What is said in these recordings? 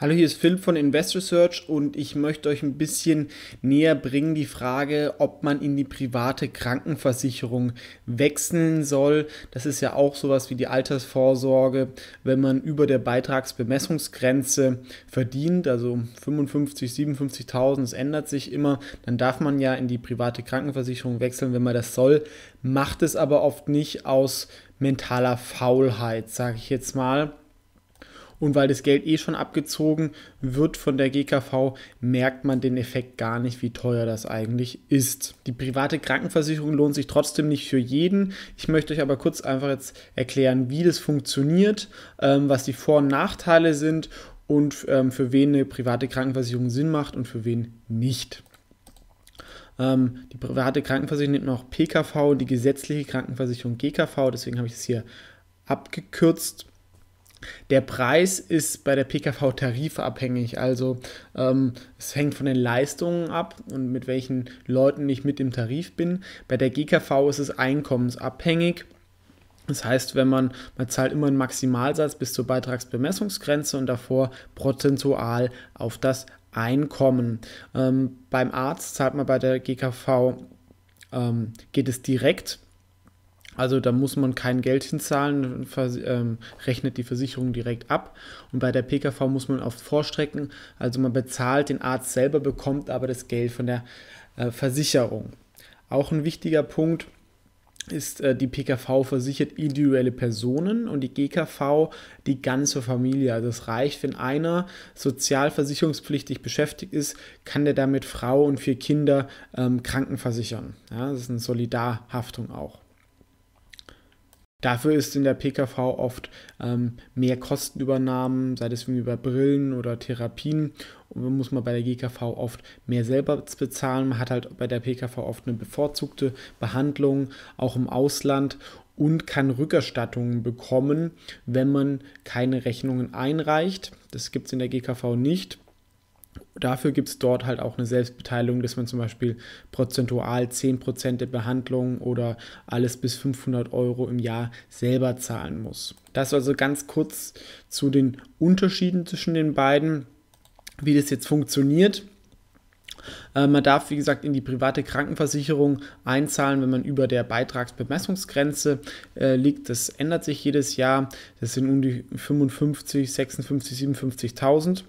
Hallo, hier ist Philipp von Invest Research und ich möchte euch ein bisschen näher bringen die Frage, ob man in die private Krankenversicherung wechseln soll. Das ist ja auch sowas wie die Altersvorsorge, wenn man über der Beitragsbemessungsgrenze verdient, also 55, 57.000, es ändert sich immer, dann darf man ja in die private Krankenversicherung wechseln, wenn man das soll, macht es aber oft nicht aus mentaler Faulheit, sage ich jetzt mal und weil das Geld eh schon abgezogen wird von der GKV, merkt man den Effekt gar nicht, wie teuer das eigentlich ist. Die private Krankenversicherung lohnt sich trotzdem nicht für jeden. Ich möchte euch aber kurz einfach jetzt erklären, wie das funktioniert, ähm, was die Vor- und Nachteile sind und ähm, für wen eine private Krankenversicherung Sinn macht und für wen nicht. Ähm, die private Krankenversicherung man auch PKV und die gesetzliche Krankenversicherung GKV, deswegen habe ich es hier abgekürzt. Der Preis ist bei der PKV tarifabhängig, also ähm, es hängt von den Leistungen ab und mit welchen Leuten ich mit im Tarif bin. Bei der GKV ist es einkommensabhängig. Das heißt, wenn man, man zahlt immer einen Maximalsatz bis zur Beitragsbemessungsgrenze und davor prozentual auf das Einkommen. Ähm, beim Arzt zahlt man bei der GKV, ähm, geht es direkt also da muss man kein Geld hinzahlen, ähm, rechnet die Versicherung direkt ab. Und bei der PKV muss man oft vorstrecken. Also man bezahlt den Arzt selber, bekommt aber das Geld von der äh, Versicherung. Auch ein wichtiger Punkt ist, äh, die PKV versichert individuelle Personen und die GKV die ganze Familie. Also es reicht, wenn einer sozialversicherungspflichtig beschäftigt ist, kann der damit Frau und vier Kinder ähm, krankenversichern. Ja, das ist eine Solidarhaftung auch. Dafür ist in der PKV oft ähm, mehr Kostenübernahmen, sei das bei Brillen oder Therapien. Und dann muss man bei der GKV oft mehr selber bezahlen. Man hat halt bei der PKV oft eine bevorzugte Behandlung, auch im Ausland und kann Rückerstattungen bekommen, wenn man keine Rechnungen einreicht. Das gibt es in der GKV nicht. Dafür gibt es dort halt auch eine Selbstbeteiligung, dass man zum Beispiel prozentual 10% der Behandlung oder alles bis 500 Euro im Jahr selber zahlen muss. Das also ganz kurz zu den Unterschieden zwischen den beiden, wie das jetzt funktioniert. Äh, man darf, wie gesagt, in die private Krankenversicherung einzahlen, wenn man über der Beitragsbemessungsgrenze äh, liegt. Das ändert sich jedes Jahr. Das sind um die 55, 56, 57.000.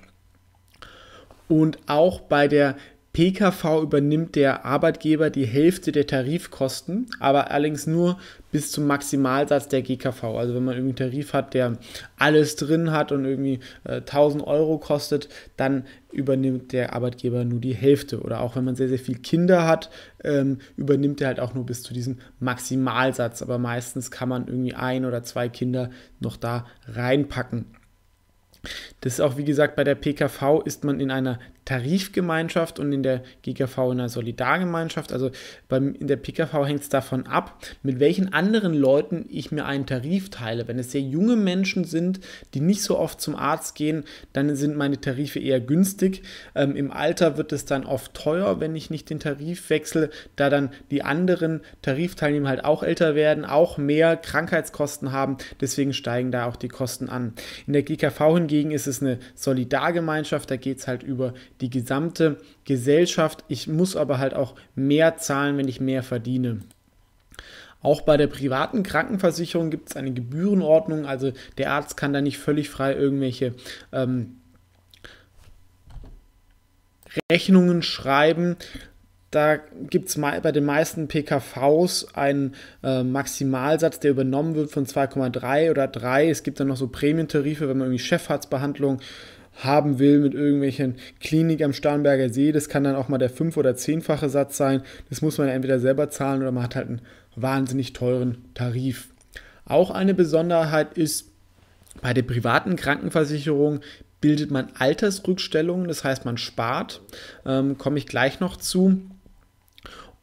Und auch bei der PKV übernimmt der Arbeitgeber die Hälfte der Tarifkosten, aber allerdings nur bis zum Maximalsatz der GKV. Also wenn man irgendwie einen Tarif hat, der alles drin hat und irgendwie äh, 1000 Euro kostet, dann übernimmt der Arbeitgeber nur die Hälfte. Oder auch wenn man sehr, sehr viele Kinder hat, ähm, übernimmt er halt auch nur bis zu diesem Maximalsatz. Aber meistens kann man irgendwie ein oder zwei Kinder noch da reinpacken. Das ist auch, wie gesagt, bei der PKV ist man in einer Tarifgemeinschaft und in der GKV in einer Solidargemeinschaft. Also beim, in der PKV hängt es davon ab, mit welchen anderen Leuten ich mir einen Tarif teile. Wenn es sehr junge Menschen sind, die nicht so oft zum Arzt gehen, dann sind meine Tarife eher günstig. Ähm, Im Alter wird es dann oft teuer, wenn ich nicht den Tarif wechsle, da dann die anderen Tarifteilnehmer halt auch älter werden, auch mehr Krankheitskosten haben. Deswegen steigen da auch die Kosten an. In der GKV hingegen ist es eine Solidargemeinschaft, da geht es halt über die gesamte Gesellschaft. Ich muss aber halt auch mehr zahlen, wenn ich mehr verdiene. Auch bei der privaten Krankenversicherung gibt es eine Gebührenordnung, also der Arzt kann da nicht völlig frei irgendwelche ähm, Rechnungen schreiben. Da gibt es bei den meisten PKVs einen äh, Maximalsatz, der übernommen wird von 2,3 oder 3. Es gibt dann noch so Prämientarife, wenn man irgendwie Chefarztbehandlung haben will mit irgendwelchen Klinik am Starnberger See. Das kann dann auch mal der fünf- oder zehnfache Satz sein. Das muss man entweder selber zahlen oder man hat halt einen wahnsinnig teuren Tarif. Auch eine Besonderheit ist, bei der privaten Krankenversicherung bildet man Altersrückstellungen, das heißt man spart, ähm, komme ich gleich noch zu.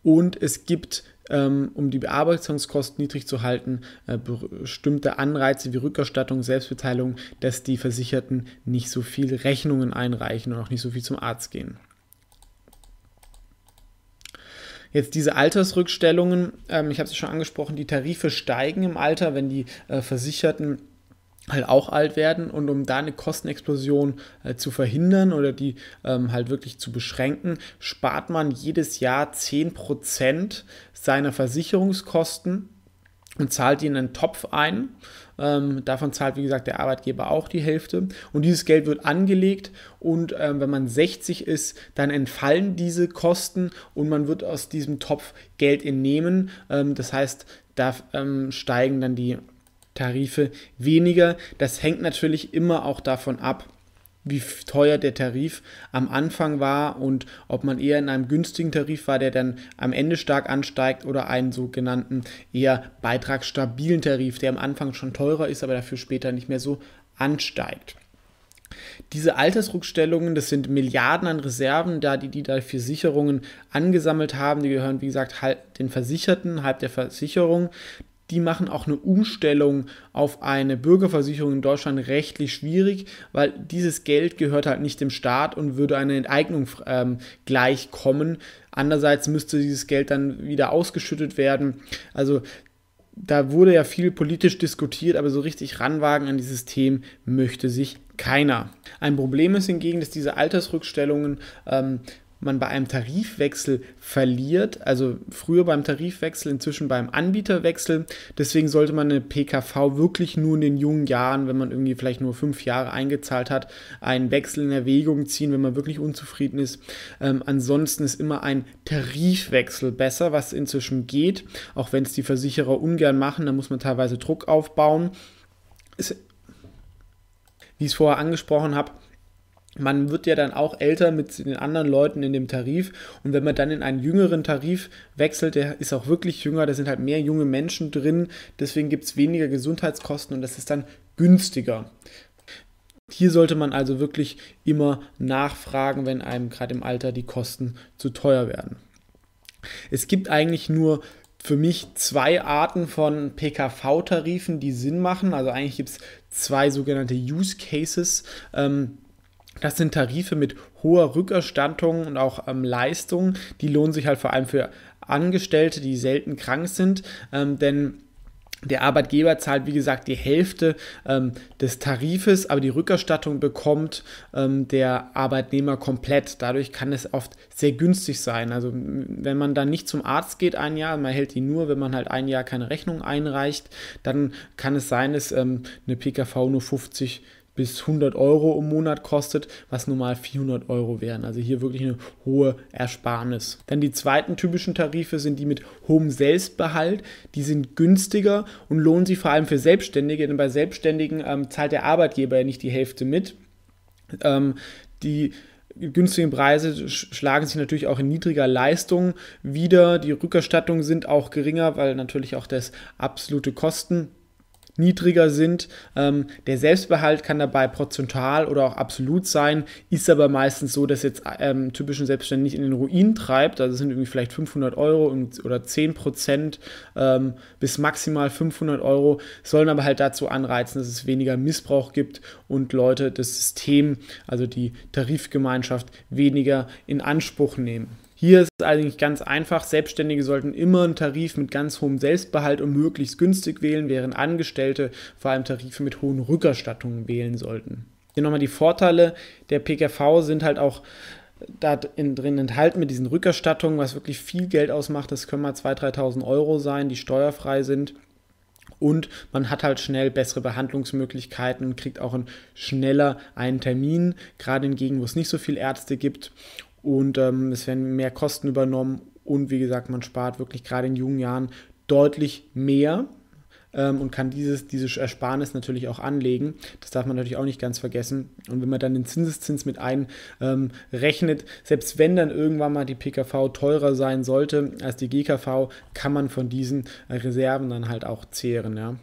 Und es gibt um die Bearbeitungskosten niedrig zu halten, äh, bestimmte Anreize wie Rückerstattung, Selbstbeteiligung, dass die Versicherten nicht so viel Rechnungen einreichen und auch nicht so viel zum Arzt gehen. Jetzt diese Altersrückstellungen, ähm, ich habe es schon angesprochen, die Tarife steigen im Alter, wenn die äh, Versicherten halt auch alt werden und um da eine Kostenexplosion äh, zu verhindern oder die ähm, halt wirklich zu beschränken, spart man jedes Jahr 10% seiner Versicherungskosten und zahlt die in einen Topf ein. Ähm, davon zahlt, wie gesagt, der Arbeitgeber auch die Hälfte. Und dieses Geld wird angelegt und ähm, wenn man 60 ist, dann entfallen diese Kosten und man wird aus diesem Topf Geld entnehmen. Ähm, das heißt, da ähm, steigen dann die Tarife weniger. Das hängt natürlich immer auch davon ab, wie teuer der Tarif am Anfang war und ob man eher in einem günstigen Tarif war, der dann am Ende stark ansteigt oder einen sogenannten eher beitragsstabilen Tarif, der am Anfang schon teurer ist, aber dafür später nicht mehr so ansteigt. Diese Altersrückstellungen, das sind Milliarden an Reserven, da die, die dafür Sicherungen angesammelt haben, die gehören, wie gesagt, halb den Versicherten, halb der Versicherung die machen auch eine Umstellung auf eine Bürgerversicherung in Deutschland rechtlich schwierig, weil dieses Geld gehört halt nicht dem Staat und würde einer Enteignung ähm, gleichkommen. Andererseits müsste dieses Geld dann wieder ausgeschüttet werden. Also da wurde ja viel politisch diskutiert, aber so richtig ranwagen an dieses Thema möchte sich keiner. Ein Problem ist hingegen, dass diese Altersrückstellungen ähm, man bei einem Tarifwechsel verliert, also früher beim Tarifwechsel, inzwischen beim Anbieterwechsel. Deswegen sollte man eine PKV wirklich nur in den jungen Jahren, wenn man irgendwie vielleicht nur fünf Jahre eingezahlt hat, einen Wechsel in Erwägung ziehen, wenn man wirklich unzufrieden ist. Ähm, ansonsten ist immer ein Tarifwechsel besser, was inzwischen geht, auch wenn es die Versicherer ungern machen, da muss man teilweise Druck aufbauen. Es, wie ich es vorher angesprochen habe, man wird ja dann auch älter mit den anderen Leuten in dem Tarif und wenn man dann in einen jüngeren Tarif wechselt, der ist auch wirklich jünger, da sind halt mehr junge Menschen drin, deswegen gibt es weniger Gesundheitskosten und das ist dann günstiger. Hier sollte man also wirklich immer nachfragen, wenn einem gerade im Alter die Kosten zu teuer werden. Es gibt eigentlich nur für mich zwei Arten von PKV-Tarifen, die Sinn machen. Also eigentlich gibt es zwei sogenannte Use Cases. Ähm, das sind Tarife mit hoher Rückerstattung und auch ähm, Leistung. Die lohnen sich halt vor allem für Angestellte, die selten krank sind, ähm, denn der Arbeitgeber zahlt, wie gesagt, die Hälfte ähm, des Tarifes, aber die Rückerstattung bekommt ähm, der Arbeitnehmer komplett. Dadurch kann es oft sehr günstig sein. Also wenn man dann nicht zum Arzt geht ein Jahr, man hält die nur, wenn man halt ein Jahr keine Rechnung einreicht, dann kann es sein, dass ähm, eine PKV nur 50 bis 100 Euro im Monat kostet, was normal 400 Euro wären. Also hier wirklich eine hohe Ersparnis. Dann die zweiten typischen Tarife sind die mit hohem Selbstbehalt. Die sind günstiger und lohnen sich vor allem für Selbstständige, denn bei Selbstständigen ähm, zahlt der Arbeitgeber ja nicht die Hälfte mit. Ähm, die günstigen Preise schlagen sich natürlich auch in niedriger Leistung wieder. Die Rückerstattungen sind auch geringer, weil natürlich auch das absolute Kosten niedriger sind. Ähm, der Selbstbehalt kann dabei prozentual oder auch absolut sein, ist aber meistens so, dass jetzt ähm, typischen Selbstständigen nicht in den Ruin treibt. Also sind irgendwie vielleicht 500 Euro oder 10 Prozent ähm, bis maximal 500 Euro, sollen aber halt dazu anreizen, dass es weniger Missbrauch gibt und Leute das System, also die Tarifgemeinschaft, weniger in Anspruch nehmen. Hier ist es eigentlich ganz einfach. Selbstständige sollten immer einen Tarif mit ganz hohem Selbstbehalt und möglichst günstig wählen, während Angestellte vor allem Tarife mit hohen Rückerstattungen wählen sollten. Hier nochmal die Vorteile der PKV sind halt auch da drin enthalten mit diesen Rückerstattungen, was wirklich viel Geld ausmacht. Das können mal 2.000, 3.000 Euro sein, die steuerfrei sind. Und man hat halt schnell bessere Behandlungsmöglichkeiten und kriegt auch schneller einen Termin, gerade in Gegenden, wo es nicht so viele Ärzte gibt und ähm, es werden mehr Kosten übernommen und wie gesagt, man spart wirklich gerade in jungen Jahren deutlich mehr ähm, und kann dieses, diese Ersparnis natürlich auch anlegen. Das darf man natürlich auch nicht ganz vergessen. Und wenn man dann den Zinseszins mit einrechnet, ähm, selbst wenn dann irgendwann mal die PKV teurer sein sollte als die GKV, kann man von diesen Reserven dann halt auch zehren. Ja.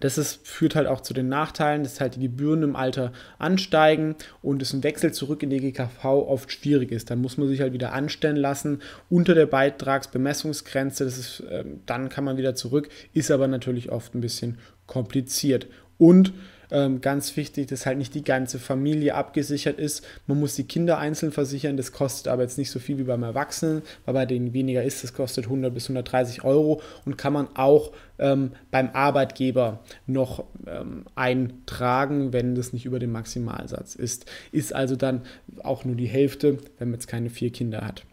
Das ist, führt halt auch zu den Nachteilen, dass halt die Gebühren im Alter ansteigen und es ein Wechsel zurück in die GKV oft schwierig ist. Dann muss man sich halt wieder anstellen lassen unter der Beitragsbemessungsgrenze. Das ist, äh, dann kann man wieder zurück, ist aber natürlich oft ein bisschen kompliziert. Und ähm, ganz wichtig, dass halt nicht die ganze Familie abgesichert ist. Man muss die Kinder einzeln versichern, das kostet aber jetzt nicht so viel wie beim Erwachsenen, weil bei denen weniger ist, das kostet 100 bis 130 Euro und kann man auch ähm, beim Arbeitgeber noch ähm, eintragen, wenn das nicht über dem Maximalsatz ist. Ist also dann auch nur die Hälfte, wenn man jetzt keine vier Kinder hat.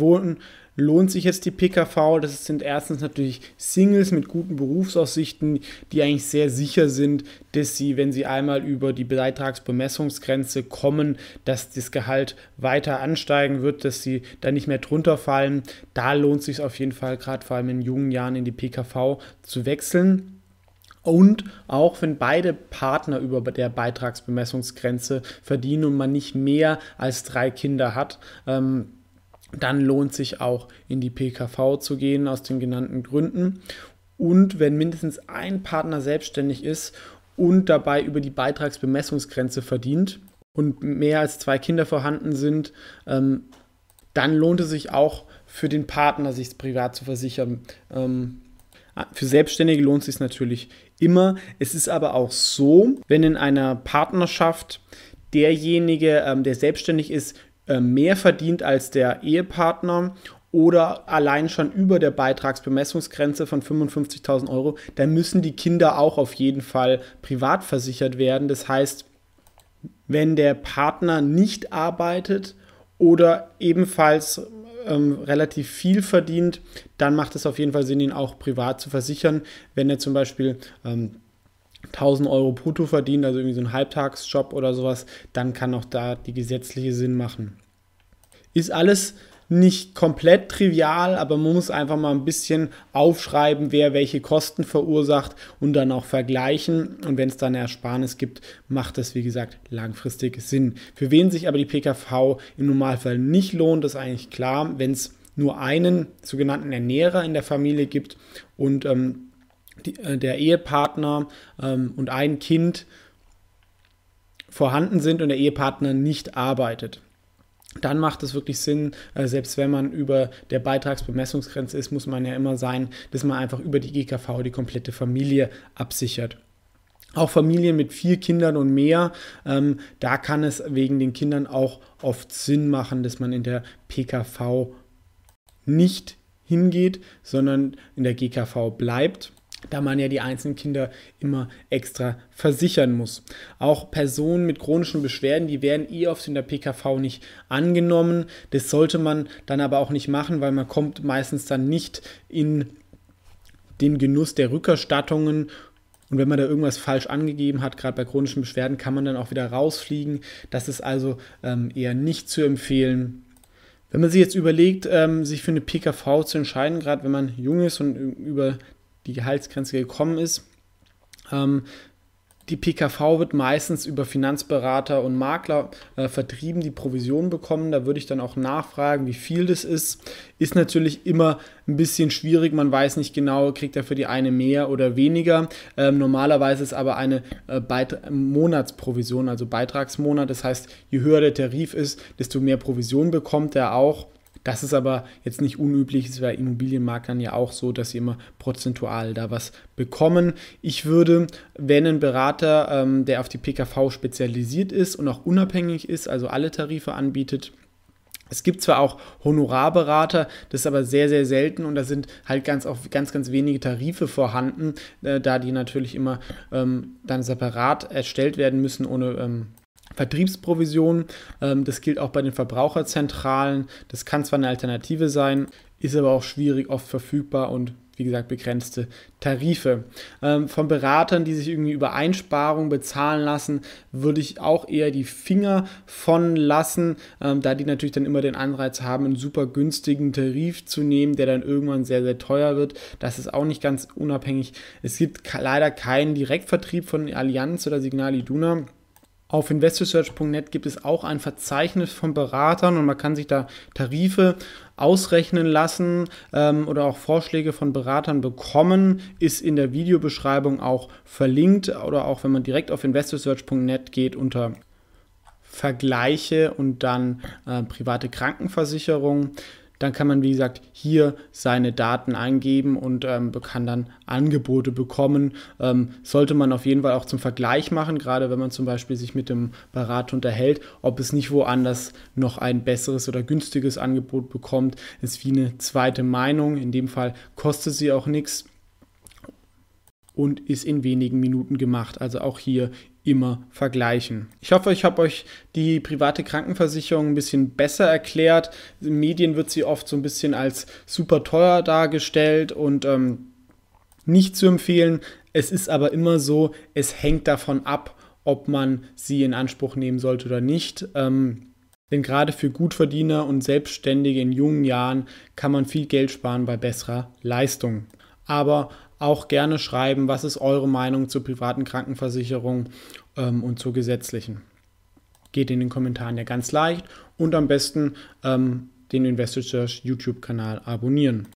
Wohnen lohnt sich jetzt die PKV. Das sind erstens natürlich Singles mit guten Berufsaussichten, die eigentlich sehr sicher sind, dass sie, wenn sie einmal über die Beitragsbemessungsgrenze kommen, dass das Gehalt weiter ansteigen wird, dass sie da nicht mehr drunter fallen. Da lohnt sich auf jeden Fall, gerade vor allem in jungen Jahren, in die PKV zu wechseln. Und auch wenn beide Partner über der Beitragsbemessungsgrenze verdienen und man nicht mehr als drei Kinder hat, ähm, dann lohnt sich auch in die PKV zu gehen aus den genannten Gründen. Und wenn mindestens ein Partner selbstständig ist und dabei über die Beitragsbemessungsgrenze verdient und mehr als zwei Kinder vorhanden sind, ähm, dann lohnt es sich auch für den Partner, sich privat zu versichern. Ähm, für Selbstständige lohnt es sich natürlich immer. Es ist aber auch so, wenn in einer Partnerschaft derjenige, ähm, der selbstständig ist, mehr verdient als der Ehepartner oder allein schon über der Beitragsbemessungsgrenze von 55.000 Euro, dann müssen die Kinder auch auf jeden Fall privat versichert werden. Das heißt, wenn der Partner nicht arbeitet oder ebenfalls ähm, relativ viel verdient, dann macht es auf jeden Fall Sinn, ihn auch privat zu versichern. Wenn er zum Beispiel ähm, 1000 Euro brutto verdient, also irgendwie so ein Halbtagsjob oder sowas, dann kann auch da die gesetzliche Sinn machen. Ist alles nicht komplett trivial, aber man muss einfach mal ein bisschen aufschreiben, wer welche Kosten verursacht und dann auch vergleichen. Und wenn es dann eine Ersparnis gibt, macht das, wie gesagt, langfristig Sinn. Für wen sich aber die PKV im Normalfall nicht lohnt, ist eigentlich klar, wenn es nur einen sogenannten Ernährer in der Familie gibt und ähm, die, äh, der Ehepartner ähm, und ein Kind vorhanden sind und der Ehepartner nicht arbeitet. Dann macht es wirklich Sinn, äh, selbst wenn man über der Beitragsbemessungsgrenze ist, muss man ja immer sein, dass man einfach über die GKV die komplette Familie absichert. Auch Familien mit vier Kindern und mehr, ähm, da kann es wegen den Kindern auch oft Sinn machen, dass man in der PKV nicht hingeht, sondern in der GKV bleibt da man ja die einzelnen Kinder immer extra versichern muss. Auch Personen mit chronischen Beschwerden, die werden eh oft in der PKV nicht angenommen. Das sollte man dann aber auch nicht machen, weil man kommt meistens dann nicht in den Genuss der Rückerstattungen und wenn man da irgendwas falsch angegeben hat, gerade bei chronischen Beschwerden, kann man dann auch wieder rausfliegen. Das ist also ähm, eher nicht zu empfehlen. Wenn man sich jetzt überlegt, ähm, sich für eine PKV zu entscheiden, gerade wenn man jung ist und über die Gehaltsgrenze gekommen ist. Ähm, die PKV wird meistens über Finanzberater und Makler äh, vertrieben, die Provision bekommen. Da würde ich dann auch nachfragen, wie viel das ist. Ist natürlich immer ein bisschen schwierig. Man weiß nicht genau, kriegt er für die eine mehr oder weniger. Ähm, normalerweise ist aber eine äh, Monatsprovision, also Beitragsmonat. Das heißt, je höher der Tarif ist, desto mehr Provision bekommt er auch. Das ist aber jetzt nicht unüblich, es ist bei Immobilienmaklern ja auch so, dass sie immer prozentual da was bekommen. Ich würde, wenn ein Berater, ähm, der auf die PKV spezialisiert ist und auch unabhängig ist, also alle Tarife anbietet, es gibt zwar auch Honorarberater, das ist aber sehr, sehr selten und da sind halt ganz, auch ganz, ganz wenige Tarife vorhanden, äh, da die natürlich immer ähm, dann separat erstellt werden müssen ohne ähm, Vertriebsprovision. Ähm, das gilt auch bei den Verbraucherzentralen. Das kann zwar eine Alternative sein, ist aber auch schwierig, oft verfügbar und wie gesagt, begrenzte Tarife. Ähm, von Beratern, die sich irgendwie über Einsparungen bezahlen lassen, würde ich auch eher die Finger von lassen, ähm, da die natürlich dann immer den Anreiz haben, einen super günstigen Tarif zu nehmen, der dann irgendwann sehr, sehr teuer wird. Das ist auch nicht ganz unabhängig. Es gibt leider keinen Direktvertrieb von Allianz oder Signal Iduna. Auf investorsearch.net gibt es auch ein Verzeichnis von Beratern und man kann sich da Tarife ausrechnen lassen ähm, oder auch Vorschläge von Beratern bekommen. Ist in der Videobeschreibung auch verlinkt oder auch wenn man direkt auf investorsearch.net geht unter Vergleiche und dann äh, private Krankenversicherung. Dann kann man, wie gesagt, hier seine Daten eingeben und ähm, kann dann Angebote bekommen. Ähm, sollte man auf jeden Fall auch zum Vergleich machen, gerade wenn man zum Beispiel sich mit dem Berater unterhält, ob es nicht woanders noch ein besseres oder günstiges Angebot bekommt. Ist wie eine zweite Meinung. In dem Fall kostet sie auch nichts und ist in wenigen Minuten gemacht. Also auch hier immer vergleichen. Ich hoffe, ich habe euch die private Krankenversicherung ein bisschen besser erklärt. In Medien wird sie oft so ein bisschen als super teuer dargestellt und ähm, nicht zu empfehlen. Es ist aber immer so, es hängt davon ab, ob man sie in Anspruch nehmen sollte oder nicht. Ähm, denn gerade für Gutverdiener und Selbstständige in jungen Jahren kann man viel Geld sparen bei besserer Leistung. Aber auch gerne schreiben, was ist eure Meinung zur privaten Krankenversicherung ähm, und zur gesetzlichen. Geht in den Kommentaren ja ganz leicht und am besten ähm, den Investor Search YouTube-Kanal abonnieren.